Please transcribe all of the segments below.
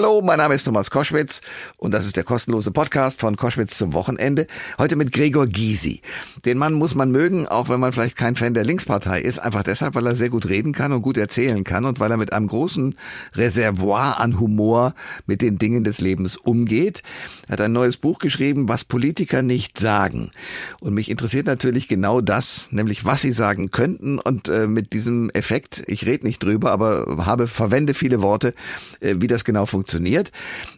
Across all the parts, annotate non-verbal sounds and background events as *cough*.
Hallo, mein Name ist Thomas Koschwitz und das ist der kostenlose Podcast von Koschwitz zum Wochenende. Heute mit Gregor Gysi. Den Mann muss man mögen, auch wenn man vielleicht kein Fan der Linkspartei ist, einfach deshalb, weil er sehr gut reden kann und gut erzählen kann und weil er mit einem großen Reservoir an Humor mit den Dingen des Lebens umgeht. Er hat ein neues Buch geschrieben, was Politiker nicht sagen. Und mich interessiert natürlich genau das, nämlich was sie sagen könnten und äh, mit diesem Effekt, ich rede nicht drüber, aber habe, verwende viele Worte, äh, wie das genau funktioniert.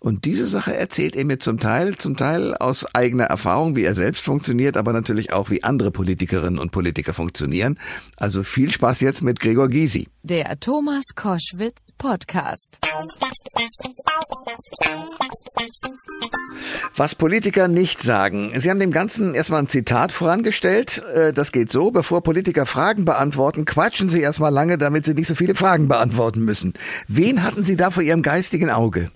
Und diese Sache erzählt er mir zum Teil, zum Teil aus eigener Erfahrung, wie er selbst funktioniert, aber natürlich auch, wie andere Politikerinnen und Politiker funktionieren. Also viel Spaß jetzt mit Gregor Gysi. Der Thomas Koschwitz Podcast. Was Politiker nicht sagen. Sie haben dem Ganzen erstmal ein Zitat vorangestellt. Äh, das geht so, bevor Politiker Fragen beantworten, quatschen sie erstmal lange, damit sie nicht so viele Fragen beantworten müssen. Wen hatten Sie da vor Ihrem geistigen Auge? Auge.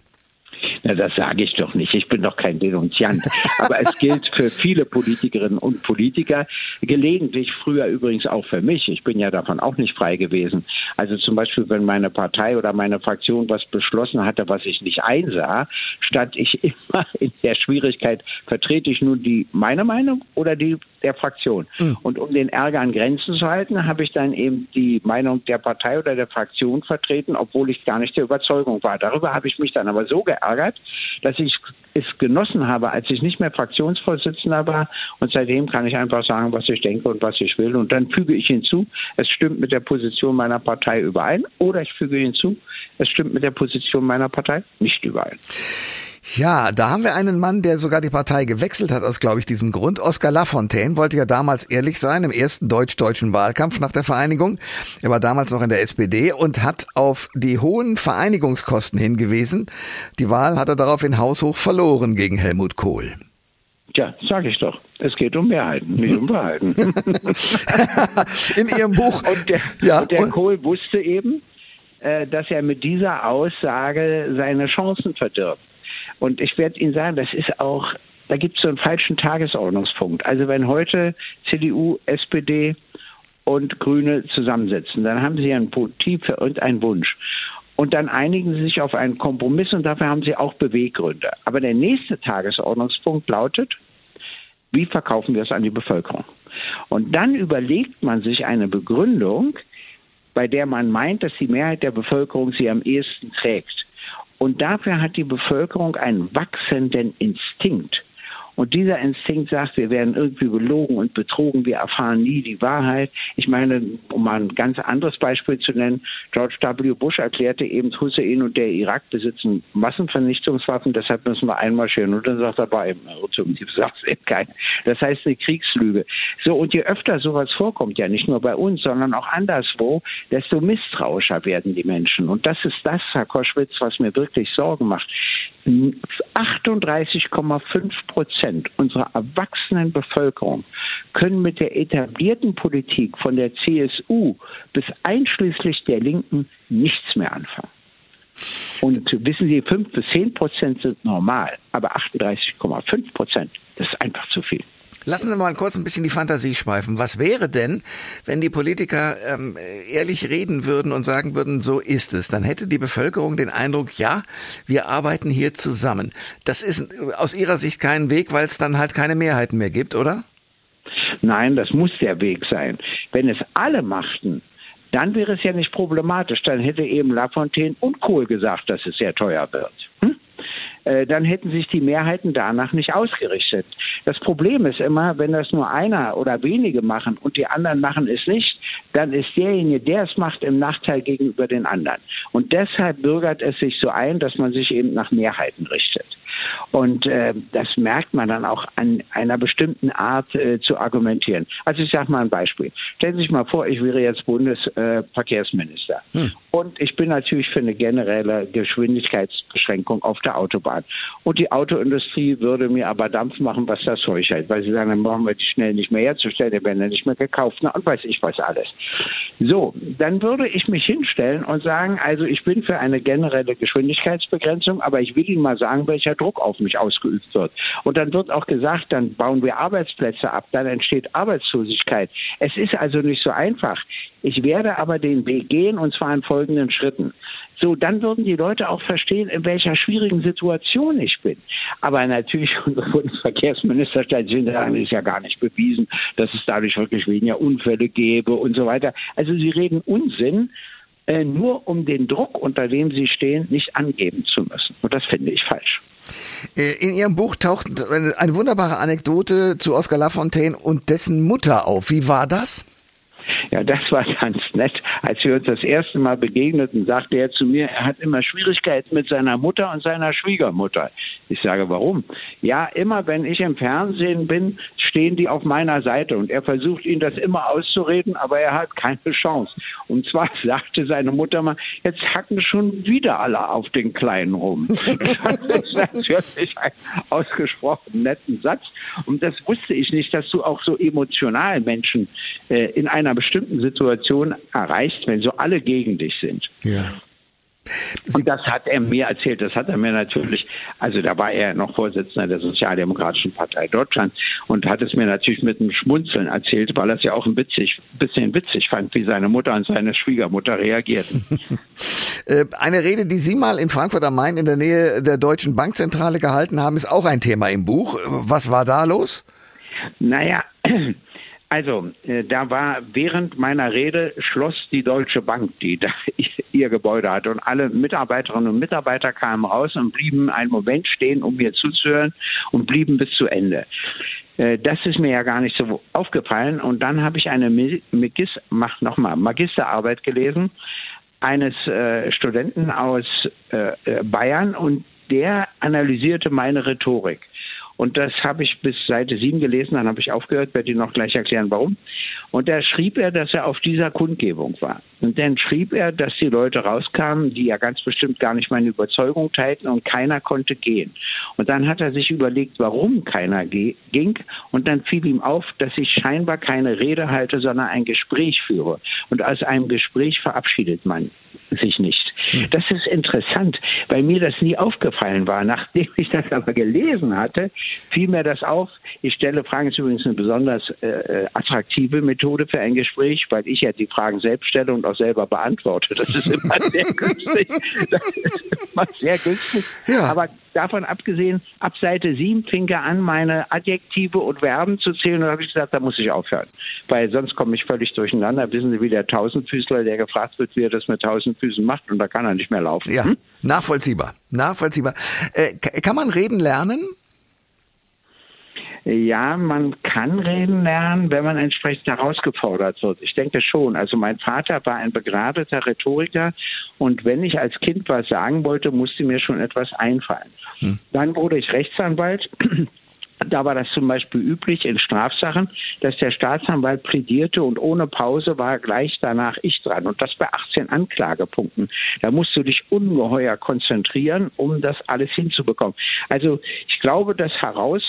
Na, das sage ich doch nicht. Ich bin doch kein Denunziant. Aber es gilt für viele Politikerinnen und Politiker, gelegentlich früher übrigens auch für mich. Ich bin ja davon auch nicht frei gewesen. Also zum Beispiel, wenn meine Partei oder meine Fraktion was beschlossen hatte, was ich nicht einsah, stand ich *laughs* immer in der Schwierigkeit, vertrete ich nun die meine Meinung oder die der Fraktion. Mhm. Und um den Ärger an Grenzen zu halten, habe ich dann eben die Meinung der Partei oder der Fraktion vertreten, obwohl ich gar nicht der Überzeugung war. Darüber habe ich mich dann aber so geärgert, dass ich es genossen habe, als ich nicht mehr Fraktionsvorsitzender war. Und seitdem kann ich einfach sagen, was ich denke und was ich will. Und dann füge ich hinzu, es stimmt mit der Position meiner Partei überein. Oder ich füge hinzu, es stimmt mit der Position meiner Partei nicht überein. Ja, da haben wir einen Mann, der sogar die Partei gewechselt hat aus, glaube ich, diesem Grund. Oskar Lafontaine wollte ja damals ehrlich sein im ersten deutsch-deutschen Wahlkampf nach der Vereinigung. Er war damals noch in der SPD und hat auf die hohen Vereinigungskosten hingewiesen. Die Wahl hat er daraufhin haushoch verloren gegen Helmut Kohl. Tja, sage ich doch. Es geht um Mehrheiten, nicht um Wahrheiten. *laughs* in Ihrem Buch. *laughs* Und der, ja, und der und Kohl wusste eben, äh, dass er mit dieser Aussage seine Chancen verdirbt. Und ich werde Ihnen sagen, das ist auch, da gibt es so einen falschen Tagesordnungspunkt. Also wenn heute CDU, SPD und Grüne zusammensitzen, dann haben sie ein Motiv für irgendeinen Wunsch. Und dann einigen sie sich auf einen Kompromiss und dafür haben sie auch Beweggründe. Aber der nächste Tagesordnungspunkt lautet, wie verkaufen wir es an die Bevölkerung? Und dann überlegt man sich eine Begründung, bei der man meint, dass die Mehrheit der Bevölkerung sie am ehesten trägt. Und dafür hat die Bevölkerung einen wachsenden Instinkt. Und dieser Instinkt sagt, wir werden irgendwie belogen und betrogen, wir erfahren nie die Wahrheit. Ich meine, um mal ein ganz anderes Beispiel zu nennen, George W. Bush erklärte eben, Hussein und der Irak besitzen Massenvernichtungswaffen, deshalb müssen wir einmarschieren. Und dann sagt er bei ihm, sagt es eben kein. Das heißt eine Kriegslüge. So, und je öfter sowas vorkommt, ja nicht nur bei uns, sondern auch anderswo, desto misstrauischer werden die Menschen. Und das ist das, Herr Koschwitz, was mir wirklich Sorgen macht. 38,5 Prozent unserer erwachsenen Bevölkerung können mit der etablierten Politik von der CSU bis einschließlich der Linken nichts mehr anfangen. Und wissen Sie, 5 bis 10 Prozent sind normal, aber 38,5 Prozent, das ist einfach zu viel. Lassen Sie mal kurz ein bisschen die Fantasie schweifen. Was wäre denn, wenn die Politiker ähm, ehrlich reden würden und sagen würden, so ist es? Dann hätte die Bevölkerung den Eindruck, ja, wir arbeiten hier zusammen. Das ist aus Ihrer Sicht kein Weg, weil es dann halt keine Mehrheiten mehr gibt, oder? Nein, das muss der Weg sein. Wenn es alle machten, dann wäre es ja nicht problematisch. Dann hätte eben Lafontaine und Kohl gesagt, dass es sehr teuer wird. Äh, dann hätten sich die Mehrheiten danach nicht ausgerichtet. Das Problem ist immer, wenn das nur einer oder wenige machen und die anderen machen es nicht, dann ist derjenige, der es macht, im Nachteil gegenüber den anderen. Und deshalb bürgert es sich so ein, dass man sich eben nach Mehrheiten richtet. Und äh, das merkt man dann auch an einer bestimmten Art äh, zu argumentieren. Also ich sage mal ein Beispiel. Stellen Sie sich mal vor, ich wäre jetzt Bundesverkehrsminister. Äh, hm. Und ich bin natürlich für eine generelle Geschwindigkeitsbeschränkung auf der Autobahn. Und die Autoindustrie würde mir aber Dampf machen, was das Zeug hält. Weil sie sagen, dann brauchen wir die schnell nicht mehr herzustellen, die werden ja nicht mehr gekauft. Na, und weiß ich was alles. So, dann würde ich mich hinstellen und sagen, also ich bin für eine generelle Geschwindigkeitsbegrenzung, aber ich will Ihnen mal sagen, welcher Druck auf mich ausgeübt wird. Und dann wird auch gesagt, dann bauen wir Arbeitsplätze ab, dann entsteht Arbeitslosigkeit. Es ist also nicht so einfach. Ich werde aber den Weg gehen und zwar in Folge folgenden Schritten. So, dann würden die Leute auch verstehen, in welcher schwierigen Situation ich bin. Aber natürlich, *laughs* unser Bundesverkehrsminister stellt sich sagen, ist ja gar nicht bewiesen, dass es dadurch wirklich weniger Unfälle gäbe und so weiter. Also sie reden Unsinn, äh, nur um den Druck, unter dem sie stehen, nicht angeben zu müssen. Und das finde ich falsch. Äh, in Ihrem Buch taucht eine wunderbare Anekdote zu Oskar Lafontaine und dessen Mutter auf. Wie war das? Ja, das war ganz nett. Als wir uns das erste Mal begegneten, sagte er zu mir, er hat immer Schwierigkeiten mit seiner Mutter und seiner Schwiegermutter. Ich sage, warum? Ja, immer wenn ich im Fernsehen bin, stehen die auf meiner Seite und er versucht ihnen das immer auszureden, aber er hat keine Chance. Und zwar *laughs* sagte seine Mutter mal, jetzt hacken schon wieder alle auf den Kleinen rum. *laughs* das ist natürlich ein ausgesprochen netten Satz. Und das wusste ich nicht, dass du auch so emotional Menschen äh, in einer bestimmten Situation erreichst, wenn so alle gegen dich sind. Ja. Und das hat er mir erzählt. Das hat er mir natürlich, also da war er noch Vorsitzender der Sozialdemokratischen Partei Deutschland und hat es mir natürlich mit einem Schmunzeln erzählt, weil er es ja auch ein witzig, bisschen witzig fand, wie seine Mutter und seine Schwiegermutter reagierten. *laughs* Äh, eine Rede, die Sie mal in Frankfurt am Main in der Nähe der Deutschen Bankzentrale gehalten haben, ist auch ein Thema im Buch. Was war da los? Naja, also, äh, da war während meiner Rede schloss die Deutsche Bank, die da *laughs* ihr Gebäude hatte. Und alle Mitarbeiterinnen und Mitarbeiter kamen raus und blieben einen Moment stehen, um mir zuzuhören und blieben bis zu Ende. Äh, das ist mir ja gar nicht so aufgefallen. Und dann habe ich eine Magis, mach noch mal, Magisterarbeit gelesen eines äh, Studenten aus äh Bayern und der analysierte meine Rhetorik. Und das habe ich bis Seite 7 gelesen, dann habe ich aufgehört, werde Ihnen noch gleich erklären, warum. Und da schrieb er, dass er auf dieser Kundgebung war. Und dann schrieb er, dass die Leute rauskamen, die ja ganz bestimmt gar nicht meine Überzeugung teilten und keiner konnte gehen. Und dann hat er sich überlegt, warum keiner ging. Und dann fiel ihm auf, dass ich scheinbar keine Rede halte, sondern ein Gespräch führe. Und aus einem Gespräch verabschiedet man sich nicht. Das ist interessant, weil mir das nie aufgefallen war. Nachdem ich das aber gelesen hatte, fiel mir das auf. Ich stelle Fragen, ist übrigens eine besonders äh, attraktive Methode für ein Gespräch, weil ich ja die Fragen selbst stelle und auch selber beantworte. Das ist immer sehr *laughs* günstig. Das ist immer sehr günstig. Ja. Aber davon abgesehen, ab Seite 7 fing er an, meine Adjektive und Verben zu zählen. Und da habe ich gesagt, da muss ich aufhören. Weil sonst komme ich völlig durcheinander. Wissen Sie, wie der Tausendfüßler, der gefragt wird, wie er das mit tausend Füßen macht, und da kann er nicht mehr laufen. Ja, hm? nachvollziehbar. Nachvollziehbar. Äh, kann man reden lernen? Ja, man kann reden lernen, wenn man entsprechend herausgefordert wird. Ich denke schon. Also mein Vater war ein begradeter Rhetoriker und wenn ich als Kind was sagen wollte, musste mir schon etwas einfallen. Hm. Dann wurde ich Rechtsanwalt. Da war das zum Beispiel üblich in Strafsachen, dass der Staatsanwalt plädierte und ohne Pause war gleich danach ich dran. Und das bei 18 Anklagepunkten. Da musst du dich ungeheuer konzentrieren, um das alles hinzubekommen. Also ich glaube, das heraus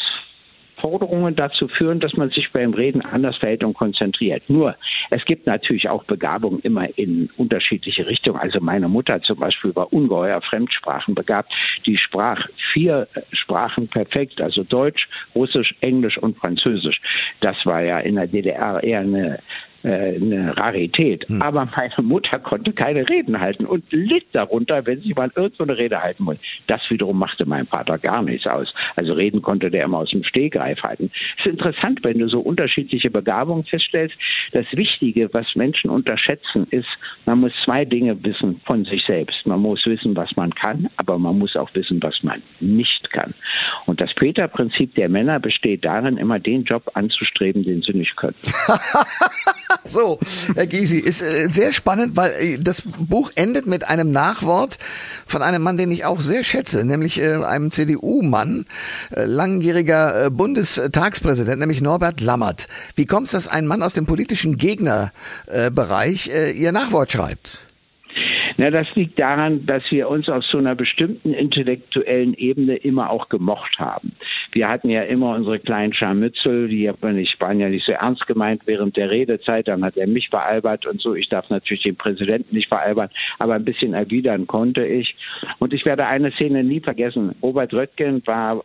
Forderungen dazu führen, dass man sich beim Reden anders verhält und konzentriert. Nur, es gibt natürlich auch Begabung immer in unterschiedliche Richtungen. Also meine Mutter zum Beispiel war ungeheuer Fremdsprachen begabt. Die sprach vier Sprachen perfekt, also Deutsch, Russisch, Englisch und Französisch. Das war ja in der DDR eher eine eine Rarität. Hm. Aber meine Mutter konnte keine Reden halten und litt darunter, wenn sie mal irgendeine Rede halten wollte. Das wiederum machte mein Vater gar nichts aus. Also reden konnte der immer aus dem Stehgreif halten. Es ist interessant, wenn du so unterschiedliche Begabungen feststellst. Das Wichtige, was Menschen unterschätzen, ist, man muss zwei Dinge wissen von sich selbst. Man muss wissen, was man kann, aber man muss auch wissen, was man nicht kann. Und das Peter-Prinzip der Männer besteht darin, immer den Job anzustreben, den sie nicht können. *laughs* *laughs* so, Herr Gysi, ist äh, sehr spannend, weil äh, das Buch endet mit einem Nachwort von einem Mann, den ich auch sehr schätze, nämlich äh, einem CDU-Mann, langjähriger Bundestagspräsident, nämlich Norbert Lammert. Wie kommt es, dass ein Mann aus dem politischen Gegnerbereich Ihr Nachwort schreibt? Na, das liegt daran, dass wir uns auf so einer bestimmten intellektuellen Ebene immer auch gemocht haben. Wir hatten ja immer unsere kleinen Scharmützel, die waren ja nicht so ernst gemeint während der Redezeit. Dann hat er mich veralbert und so. Ich darf natürlich den Präsidenten nicht veralbern, aber ein bisschen erwidern konnte ich. Und ich werde eine Szene nie vergessen. Robert Röttgen war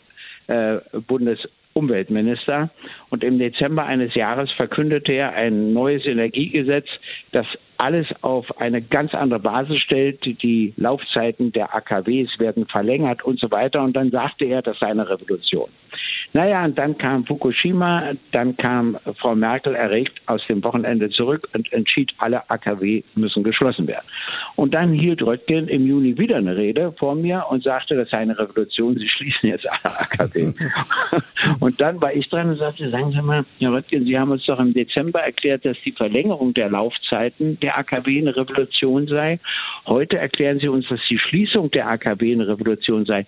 äh, Bundes Umweltminister. Und im Dezember eines Jahres verkündete er ein neues Energiegesetz, das alles auf eine ganz andere Basis stellt. Die Laufzeiten der AKWs werden verlängert und so weiter. Und dann sagte er, das sei eine Revolution. Naja, und dann kam Fukushima, dann kam Frau Merkel erregt aus dem Wochenende zurück und entschied, alle AKW müssen geschlossen werden. Und dann hielt Röttgen im Juni wieder eine Rede vor mir und sagte, das sei eine Revolution, sie schließen jetzt alle AKW. *laughs* und dann war ich dran und sagte, sagen Sie mal, Herr Röttgen, Sie haben uns doch im Dezember erklärt, dass die Verlängerung der Laufzeiten der AKW eine Revolution sei. Heute erklären Sie uns, dass die Schließung der AKW eine Revolution sei.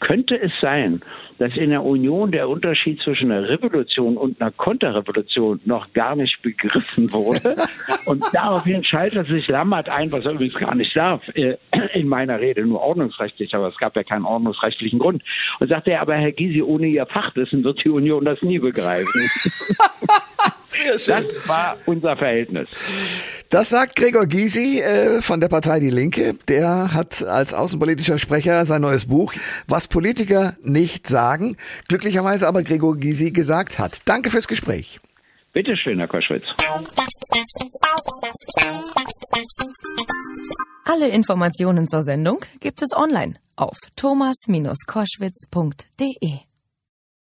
Könnte es sein, dass in der Union der Unterschied zwischen einer Revolution und einer Konterrevolution noch gar nicht begriffen wurde? *laughs* Und daraufhin schaltet sich Lammert ein, was er übrigens gar nicht darf, äh, in meiner Rede, nur ordnungsrechtlich, aber es gab ja keinen ordnungsrechtlichen Grund. Und sagte er, aber Herr Gysi, ohne Ihr Fachwissen wird die Union das nie begreifen. *laughs* Das war unser Verhältnis. Das sagt Gregor Gysi äh, von der Partei Die Linke. Der hat als außenpolitischer Sprecher sein neues Buch, was Politiker nicht sagen, glücklicherweise aber Gregor Gysi gesagt hat. Danke fürs Gespräch. Bitte schön, Herr Koschwitz. Alle Informationen zur Sendung gibt es online auf thomas-koschwitz.de.